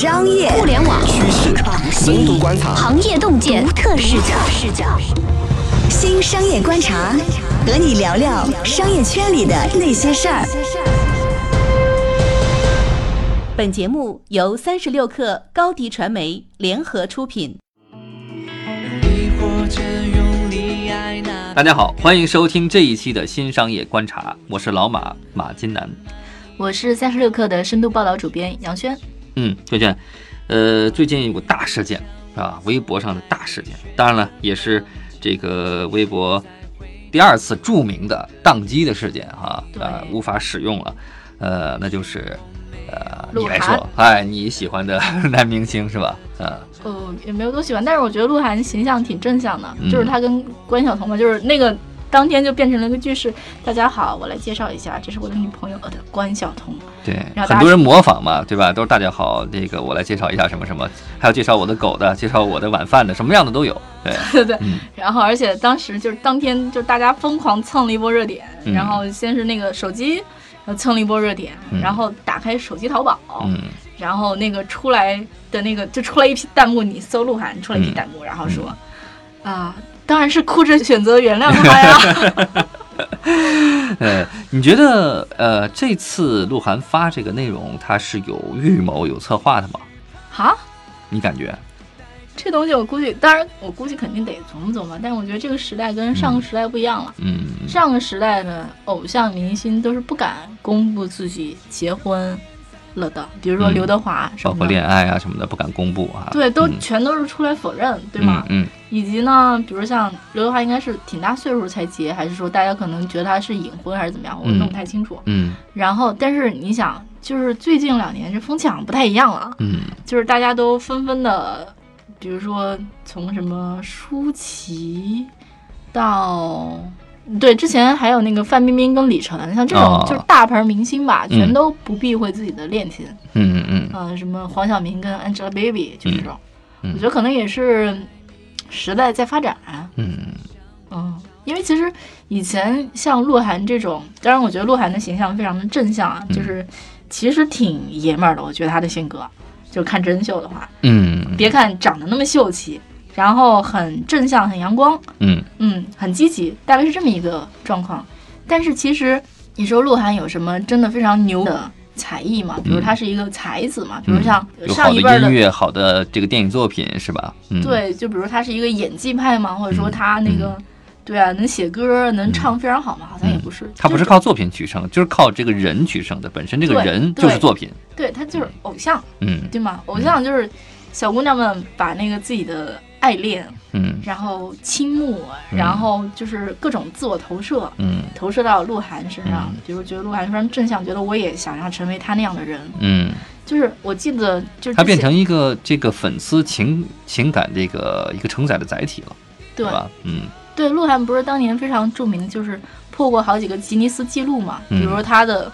商业互联网趋势、深度观察、行业洞见独特视角，视角。新商业观察，和你聊聊商业圈里的那些事儿。本节目由三十六克高低传媒联合出品。大家好，欢迎收听这一期的新商业观察，我是老马马金南。我是三十六克的深度报道主编杨轩。嗯，娟娟，呃，最近有个大事件啊，微博上的大事件，当然了，也是这个微博第二次著名的宕机的事件哈，啊，无法使用了，呃，那就是呃，你来说，哎，你喜欢的 男明星是吧？啊，呃，也没有多喜欢，但是我觉得鹿晗形象挺正向的，嗯就是他跟关晓彤嘛，就是那个当天就变成了一个句式。大家好，我来介绍一下，这是我的女朋友关晓彤。对，然后很多人模仿嘛，对吧？都是大家好，那个我来介绍一下什么什么，还有介绍我的狗的，介绍我的晚饭的，什么样的都有。对，对对，嗯然后而且当时就是当天就大家疯狂蹭了一波热点，嗯然后先是那个手机。蹭了一波热点，嗯然后打开手机淘宝，嗯然后那个出来的那个就出来一批弹幕，你搜鹿晗出来一批弹幕，然后说啊，当然是哭着选择原谅他呀。呃，你觉得呃这次鹿晗发这个内容，他是有预谋、有策划的吗？哈，你感觉？这东西我估计，当然我估计肯定得琢磨琢磨，但是我觉得这个时代跟上个时代不一样了。嗯上个时代的偶像明星都是不敢公布自己结婚了的，比如说嗯刘德华什包括么，恋爱啊什么的不敢公布啊。对，都嗯全都是出来否认，对吗？嗯以及呢，比如像刘德华应该是挺大岁数才结，还是说大家可能觉得他是隐婚还是怎么样，我嗯弄不太清楚。嗯然后，但是你想，就是最近两年这风气好像不太一样了，嗯就是大家都纷纷的，比如说从什么舒淇到。对，之前还有那个范冰冰跟李晨，像这种哦就是大牌明星吧，嗯全都不避讳自己的恋情。嗯嗯嗯嗯、什么黄晓明跟 Angelababy 就这种，嗯我觉得可能也是时代在发展。嗯嗯，因为其实以前像鹿晗这种，当然我觉得鹿晗的形象非常的正向啊，嗯就是其实挺爷们儿的。我觉得他的性格，就看真秀的话，嗯别看长得那么秀气，然后很正向、很阳光，嗯嗯，很积极，大概是这么一个状况。但是其实你说鹿晗有什么真的非常牛的才艺吗？比如他是一个才子嘛，比如像上一辈儿的音乐、好的这个电影作品是吧？嗯，对，就比如他是一个演技派嘛，或者说嗯他那个，对啊，能写歌、能唱非常好嘛，好像也不是。他不是靠作品取胜，就是靠这个人取胜的，本身这个人就是作品。对他就是偶像，嗯对吗？偶像就是小姑娘们把那个自己的爱恋，嗯。然后倾慕，嗯。然后就是各种自我投射，嗯。投射到鹿晗身上嗯。比如觉得鹿晗非常正向，觉得我也想要成为他那样的人。嗯，就是我记得，就是他变成一个这个粉丝情情感这个一个承载的载体了，对。吧？嗯。对，鹿晗不是当年非常著名的，就是破过好几个吉尼斯纪录嘛，嗯。比如他的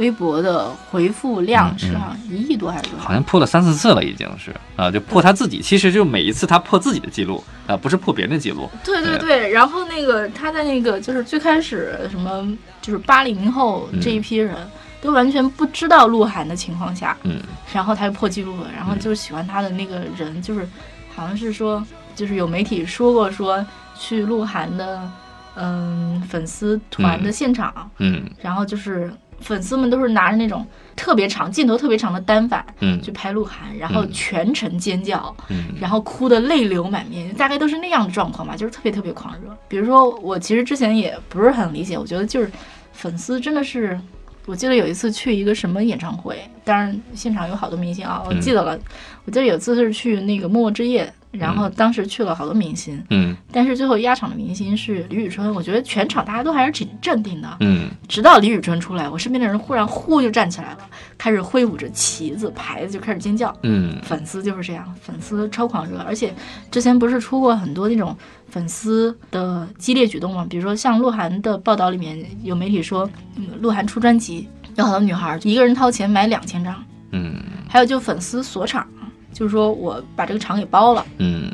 微博的回复量是好像一亿多还是多少？好像破了三四次了，已经是啊，就破他自己，其实就每一次他破自己的记录啊，不是破别人的记录。对对对，然后那个他在那个就是最开始什么就是八零后这一批人。都完全不知道鹿晗的情况下，嗯。然后他就破记录了，然后就是喜欢他的那个人，就是好像是说，就是有媒体说过说去鹿晗的嗯粉丝团的现场，嗯。然后就是粉丝们都是拿着那种特别长镜头特别长的单反嗯去拍鹿晗，然后嗯全程尖叫，嗯然后哭得泪流满面，大概都是那样的状况吧，就是特别特别狂热。比如说我其实之前也不是很理解，我觉得就是粉丝真的是。我记得有一次去一个什么演唱会，当然现场有好多明星啊，我记得了。我记得有一次是去那个默默之夜，然后当时去了好多明星，嗯但是最后压场的明星是李宇春。我觉得全场大家都还是挺镇定的，嗯直到李宇春出来，我身边的人忽然呼就站起来了，开始挥舞着旗子牌子就开始尖叫。嗯粉丝就是这样，粉丝超狂热，而且之前不是出过很多那种粉丝的激烈举动吗？比如说像鹿晗的报道里面有媒体说，嗯，鹿晗出专辑有好多女孩一个人掏钱买两千张，嗯还有就粉丝锁场，就是说我把这个厂给包了，嗯，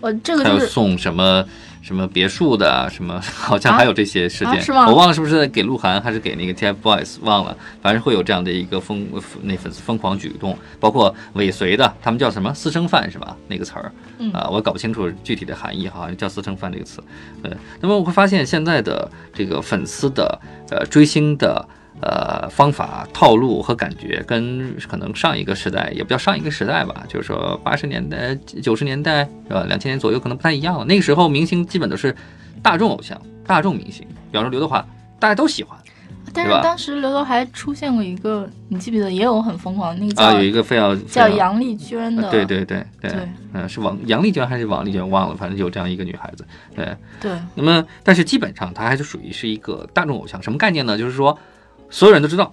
我这个就是送什么什么别墅的，什么 好像还有这些事件，啊是吗我忘了是不是给鹿晗还是给那个 TFBOYS 忘了，反正会有这样的一个疯那粉丝疯狂举动，包括尾随的，他们叫什么私生饭是吧？那个词儿，嗯啊，我搞不清楚具体的含义，好像叫私生饭这个词。对，那么我会发现现在的这个粉丝的呃追星的。呃，方法、套路和感觉跟可能上一个时代，也不叫上一个时代吧，就是说八十年代、九十年代是吧？两千年左右可能不太一样了。那个时候明星基本都是大众偶像、大众明星，比方说刘德华，大家都喜欢但是当时刘德还出现过一个，你记不记得也有很疯狂的那个叫、啊。有一个非要叫杨丽娟的，对对对，对嗯，是王杨丽娟还是王丽娟忘了，反正有这样一个女孩子。对，对那么但是基本上她还是属于是一个大众偶像，什么概念呢？就是说所有人都知道，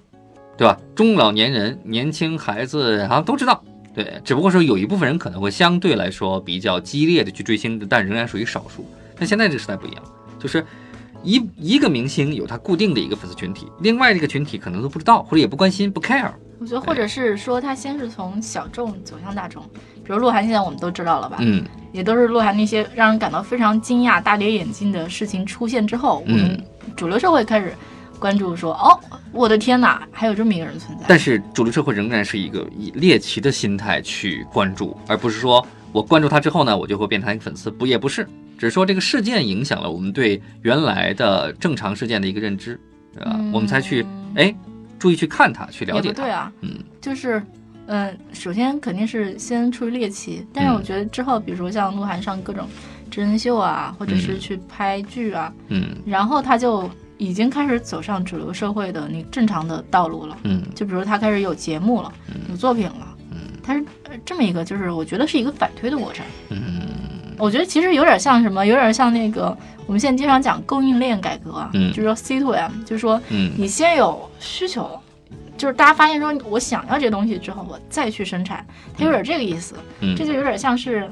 对吧？中老年人、年轻孩子好像都知道。对，只不过说有一部分人可能会相对来说比较激烈的去追星，但仍然属于少数。但现在这个时代不一样，就是一一个明星有他固定的一个粉丝群体，另外这个群体可能都不知道或者也不关心不 care。我觉得或者是说他先是从小众走向大众，比如鹿晗，现在我们都知道了吧？嗯也都是鹿晗那些让人感到非常惊讶、大跌眼镜的事情出现之后，我嗯们主流社会开始关注说，哦，我的天哪，还有这么一个人存在。但是主流社会仍然是一个以猎奇的心态去关注，而不是说我关注他之后呢，我就会变成一个粉丝，不也不是，只是说这个事件影响了我们对原来的正常事件的一个认知，对吧？嗯我们才去哎注意去看它，去了解它。也不对啊，嗯就是，嗯、首先肯定是先出于猎奇，但是嗯我觉得之后，比如说像鹿晗上各种真人秀啊，或者是嗯去拍剧啊，嗯然后他就已经开始走上主流社会的那正常的道路了。嗯。就比如他开始有节目了，有作品了，嗯。他是呃这么一个，就是我觉得是一个反推的过程。嗯。我觉得其实有点像什么，有点像那个我们现在经常讲供应链改革啊，嗯。就是说 C to M，就是说嗯。你先有需求，就是大家发现说我想要这东西之后，我再去生产，它有点这个意思。嗯。这就有点像是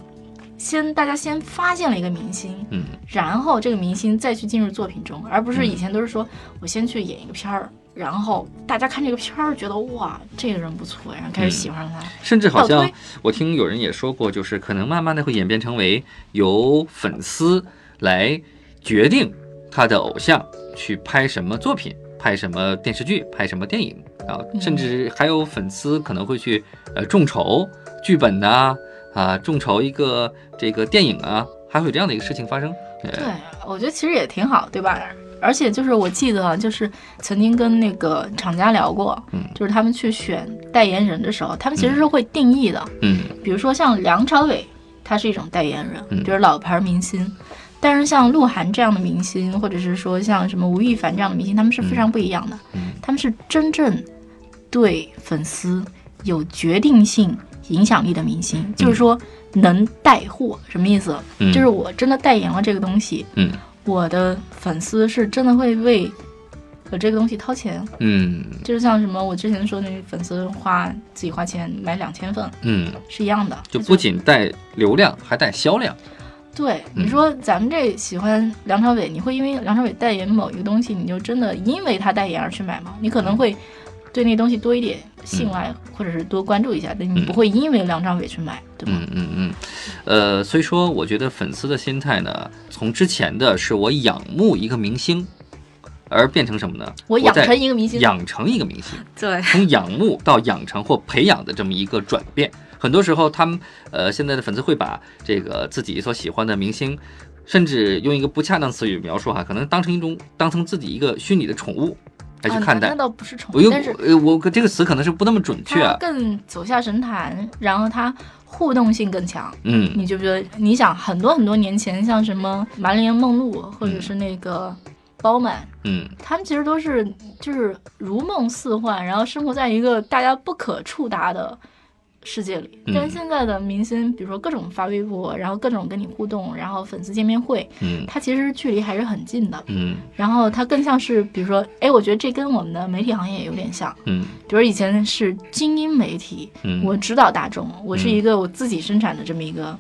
先大家先发现了一个明星，嗯。然后这个明星再去进入作品中，而不是嗯。以前都是说我先去演一个片儿，然后大家看这个片儿觉得哇这个人不错，然后开始喜欢上他。甚至好像我听有人也说过，就是可能慢慢的会演变成为由粉丝来决定他的偶像去拍什么作品、拍什么电视剧、拍什么电影。啊，甚至还有粉丝可能会去呃众筹剧本呐啊众筹一个这个电影啊，还会有这样的一个事情发生。对对，我觉得其实也挺好，对吧？而且就是我记得啊，就是曾经跟那个厂家聊过，嗯就是他们去选代言人的时候，他们其实是会定义的，嗯比如说像梁朝伟，他是一种代言人，嗯比如老牌明星。但是像鹿晗这样的明星，或者是说像什么吴亦凡这样的明星，他们是非常不一样的。嗯他们是真正对粉丝有决定性影响力的明星，就是说能带货。什么意思？嗯，就是我真的代言了这个东西，嗯我的粉丝是真的会为我这个东西掏钱。嗯就是像什么我之前说那个粉丝花自己花钱买两千份嗯，是一样的，就不仅带流量，还带销量。对，嗯你说咱们这喜欢梁朝伟，你会因为梁朝伟代言某一个东西，你就真的因为他代言而去买吗？你可能会对那东西多一点信赖，或者是多关注一下，但你不会因为梁朝伟去买，对吗？嗯嗯嗯，呃，所以说我觉得粉丝的心态呢，从之前的是我仰慕一个明星，而变成什么呢？我养成一个明星，养成一个明星，对，从仰慕到养成或培养的这么一个转变。很多时候，他们呃现在的粉丝会把这个自己所喜欢的明星，甚至用一个不恰当词语描述哈，可能当成一种当成自己一个虚拟的宠物来去看待。啊那倒不是宠物，但是呃，我这个词可能是不那么准确。更走下神坛，然后它互动性更强。嗯你就觉得，你想很多很多年前，像什么玛丽莲梦露，或者是那个包满，嗯他们其实都是就是如梦似幻，然后生活在一个大家不可触达的世界里。嗯但是现在的明星，比如说各种发微博，然后各种跟你互动，然后粉丝见面会，嗯它其实距离还是很近的。嗯然后它更像是，比如说，哎，我觉得这跟我们的媒体行业有点像。嗯比如以前是精英媒体，嗯，我指导大众，我是一个我自己生产的这么一个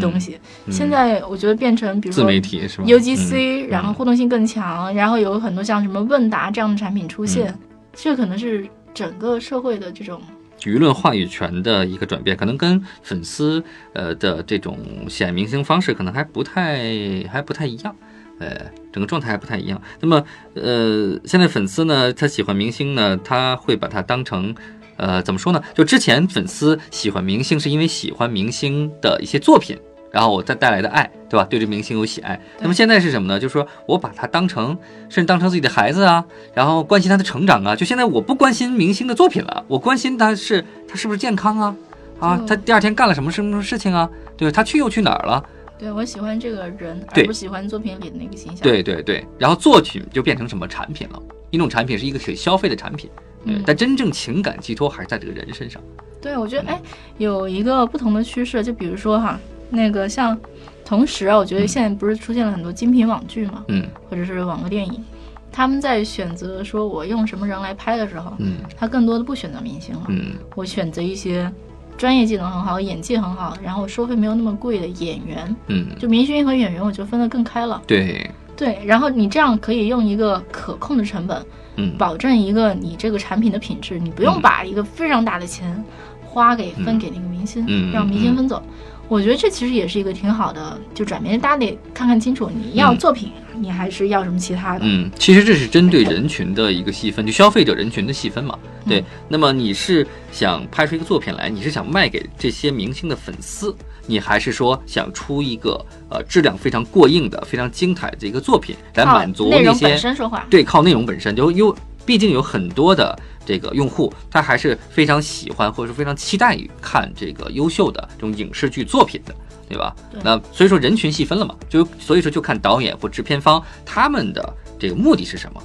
东西。嗯现在我觉得变成，比如说自说媒体是吧 UGC，、嗯然后互动性更强，然后有很多像什么问答这样的产品出现，嗯这可能是整个社会的这种舆论话语权的一个转变，可能跟粉丝呃的这种喜爱明星方式可能还不太还不太一样，呃，整个状态还不太一样。那么呃，现在粉丝呢，他喜欢明星呢，他会把它当成呃怎么说呢？就之前粉丝喜欢明星是因为喜欢明星的一些作品。然后我再带来的爱，对吧？对这明星有喜爱。那么现在是什么呢？就是说我把他当成，甚至当成自己的孩子啊，然后关心他的成长啊。就现在我不关心明星的作品了，我关心他是他是不是健康啊？啊，他第二天干了什么什么事情啊？对他去又去哪儿了？对我喜欢这个人，而不喜欢作品里的那个形象。对对对。然后作品就变成什么产品了？一种产品是一个可以消费的产品，嗯，但真正情感寄托还是在这个人身上。对，我觉得哎，有一个不同的趋势，就比如说哈。那个像，同时啊，我觉得现在不是出现了很多精品网剧嘛，嗯，或者是网络电影，他们在选择说我用什么人来拍的时候，嗯，他更多的不选择明星了，嗯，我选择一些专业技能很好、演技很好，然后收费没有那么贵的演员，嗯，就明星和演员，我就分得更开了，对，对，然后你这样可以用一个可控的成本，嗯，保证一个你这个产品的品质，你不用把一个非常大的钱花给分给那个明星，嗯，让明星分走。我觉得这其实也是一个挺好的，就转变。大家得看看清楚，你要作品，你还是要什么其他的？嗯，其实这是针对人群的一个细分，就消费者人群的细分嘛。对，那么你是想拍出一个作品来，你是想卖给这些明星的粉丝，你还是说想出一个呃质量非常过硬的、非常精彩的一个作品来满足那些？本身说话。对，靠内容本身就有，毕竟有很多的。这个用户他还是非常喜欢或者是非常期待于看这个优秀的这种影视剧作品的，对吧？那所以说人群细分了嘛，就所以说就看导演或制片方他们的这个目的是什么，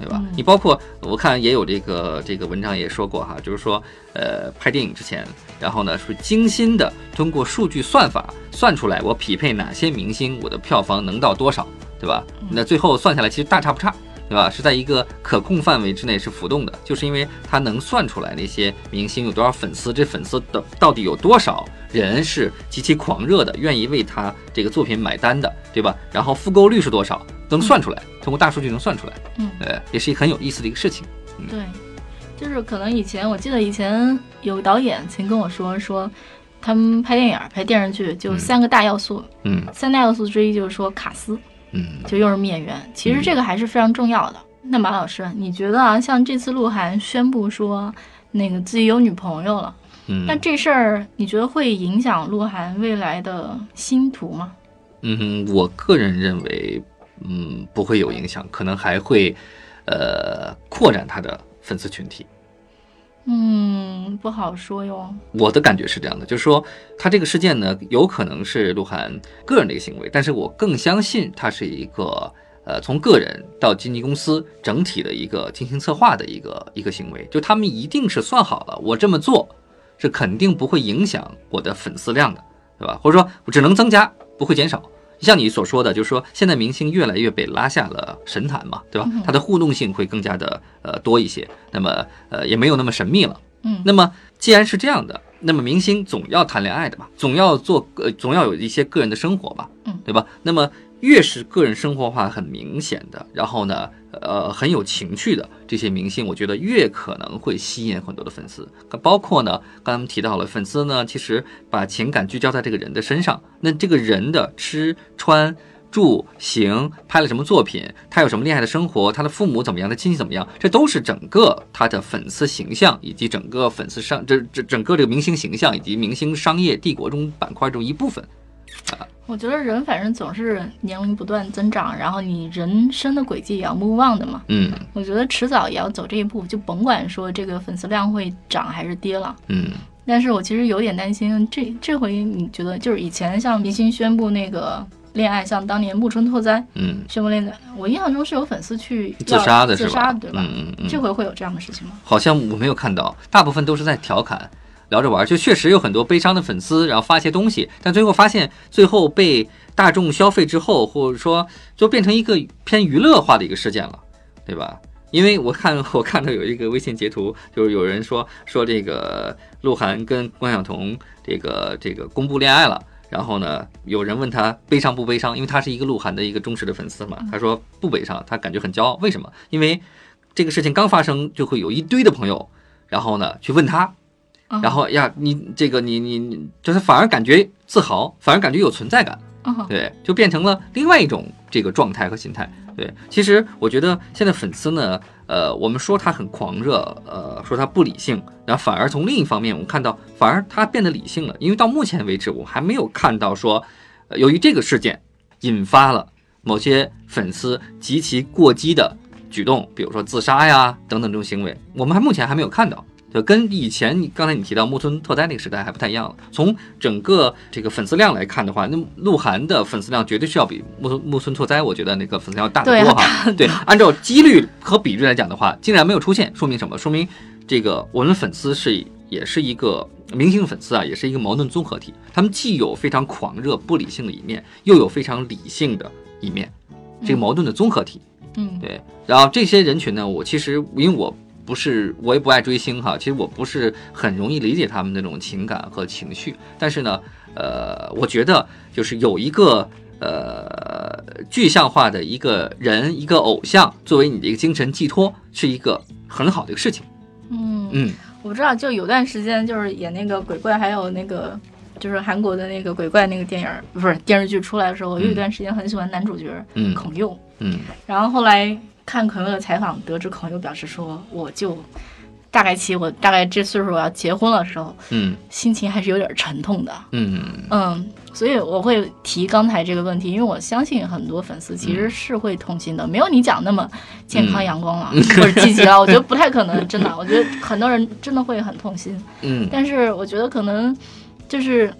对吧？你包括我看也有这个这个文章也说过哈，就是说呃拍电影之前，然后呢是精心的通过数据算法算出来我匹配哪些明星，我的票房能到多少，对吧？那最后算下来其实大差不差。对吧？是在一个可控范围之内是浮动的，就是因为它能算出来那些明星有多少粉丝，这粉丝的到底有多少人是极其狂热的，愿意为他这个作品买单的，对吧？然后复购率是多少，能算出来，通过大数据能算出来。嗯，呃，也是一个很有意思的一个事情。对，就是可能以前我记得以前有导演曾跟我说说，他们拍电影、拍电视剧就三个大要素。嗯，三大要素之一就是说卡斯。嗯，就用什么演员，其实这个还是非常重要的。那马老师，你觉得啊，像这次鹿晗宣布说那个自己有女朋友了，嗯，那这事儿你觉得会影响鹿晗未来的星途吗？嗯，我个人认为，嗯，不会有影响，可能还会，呃，扩展他的粉丝群体。嗯，不好说哟。我的感觉是这样的，就是说他这个事件呢，有可能是鹿晗个人的一个行为，但是我更相信他是一个呃，从个人到经纪公司整体的一个精心策划的一个一个行为，就他们一定是算好了，我这么做是肯定不会影响我的粉丝量的，对吧？或者说只能增加，不会减少。像你所说的，就是说现在明星越来越被拉下了神坛嘛，对吧？他的互动性会更加的呃多一些，那么呃也没有那么神秘了。嗯，那么既然是这样的，那么明星总要谈恋爱的嘛，总要做呃总要有一些个人的生活吧，嗯，对吧？那么越是个人生活化很明显的，然后呢，呃很有情趣的这些明星，我觉得越可能会吸引很多的粉丝。包括呢，刚才我们提到了粉丝呢，其实把情感聚焦在这个人的身上，那这个人的吃穿。住行拍了什么作品？他有什么厉害的生活？他的父母怎么样？他亲戚怎么样？这都是整个他的粉丝形象以及整个粉丝商这这整个这个明星形象以及明星商业帝国中板块中一部分。啊，我觉得人反正总是年龄不断增长，然后你人生的轨迹也要 move on 的嘛。嗯，我觉得迟早也要走这一步，就甭管说这个粉丝量会涨还是跌了。嗯，但是我其实有点担心，这这回你觉得就是以前像明星宣布那个。恋爱像当年木村拓哉，嗯，宣布恋爱，我印象中是有粉丝去自杀的，自杀的对吧？嗯嗯嗯。这回会有这样的事情吗？好像我没有看到，大部分都是在调侃，聊着玩。就确实有很多悲伤的粉丝，然后发一些东西，但最后发现，最后被大众消费之后，或者说就变成一个偏娱乐化的一个事件了，对吧？因为我看 我看到有一个微信截图，就是有人说说这个鹿晗跟关晓彤这个这个公布恋爱了。然后呢，有人问他悲伤不悲伤，因为他是一个鹿晗的一个忠实的粉丝嘛。他说不悲伤，他感觉很骄傲。为什么？因为这个事情刚发生，就会有一堆的朋友，然后呢去问他，嗯然后呀，你这个你你你就是反而感觉自豪，反而感觉有存在感，嗯对，就变成了另外一种这个状态和心态。对，其实我觉得现在粉丝呢，呃，我们说他很狂热，呃，说他不理性，然后反而从另一方面，我们看到反而他变得理性了，因为到目前为止，我还没有看到说，呃、由于这个事件引发了某些粉丝极其过激的举动，比如说自杀呀等等这种行为，我们还目前还没有看到。就跟以前你刚才你提到木村拓哉那个时代还不太一样了。从整个这个粉丝量来看的话，那鹿晗的粉丝量绝对是要比木村木村拓哉，我觉得那个粉丝量要大得多哈。对，按照几率和比率来讲的话，竟然没有出现，说明什么？说明这个我们粉丝是也是一个明星粉丝啊，也是一个矛盾综合体。他们既有非常狂热不理性的一面，又有非常理性的一面，这个矛盾的综合体。嗯对，然后这些人群呢，我其实因为我不是我也不爱追星哈，其实我不是很容易理解他们那种情感和情绪，但是呢，呃，我觉得就是有一个呃具象化的一个人一个偶像作为你的一个精神寄托，是一个很好的一个事情。嗯嗯。我知道，就有段时间就是演那个鬼怪，还有那个就是韩国的那个鬼怪那个电影儿，不是电视剧出来的时候，我有一段时间很喜欢男主角嗯。孔佑，嗯。然后后来看朋友的采访，得知朋友表示说，我就大概其我大概这岁数我要结婚的时候，嗯。心情还是有点沉痛的。嗯。嗯，所以我会提刚才这个问题，因为我相信很多粉丝其实是会痛心的，没有你讲那么健康阳光了，或者积极了，我觉得不太可能，真的，我觉得很多人真的会很痛心。嗯。但是我觉得可能就是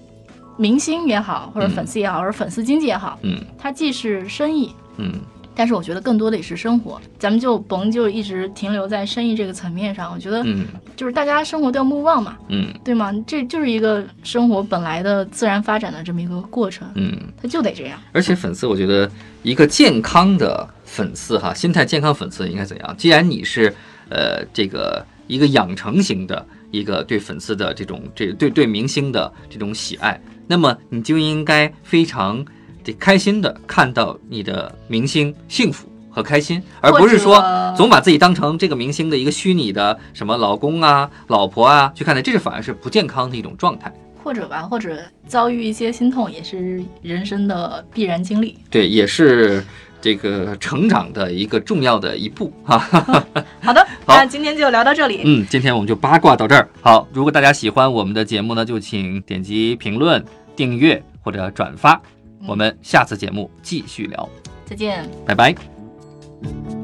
明星也好，或者粉丝也好，或者粉丝经济也好，嗯。它既是生意，嗯但是我觉得更多的也是生活。咱们就甭就一直停留在生意这个层面上，我觉得嗯就是大家生活都要 move on 嘛，嗯对吗？这就是一个生活本来的自然发展的这么一个过程，嗯。它就得这样。而且粉丝，我觉得一个健康的粉丝哈，心态健康粉丝应该怎样？既然你是呃这个一个养成型的一个对粉丝的这种这对对明星的这种喜爱，那么你就应该非常这开心的看到你的明星幸福。和开心，而不是说总把自己当成这个明星的一个虚拟的什么老公啊、老婆啊去看待，这是反而是不健康的一种状态。或者吧，或者遭遇一些心痛，也是人生的必然经历。对，也是这个成长的一个重要的一步哈。好的，那今天就聊到这里。嗯，今天我们就八卦到这儿。好，如果大家喜欢我们的节目呢，就请点击评论、订阅或者转发。我们下次节目继续聊，再见。拜拜。「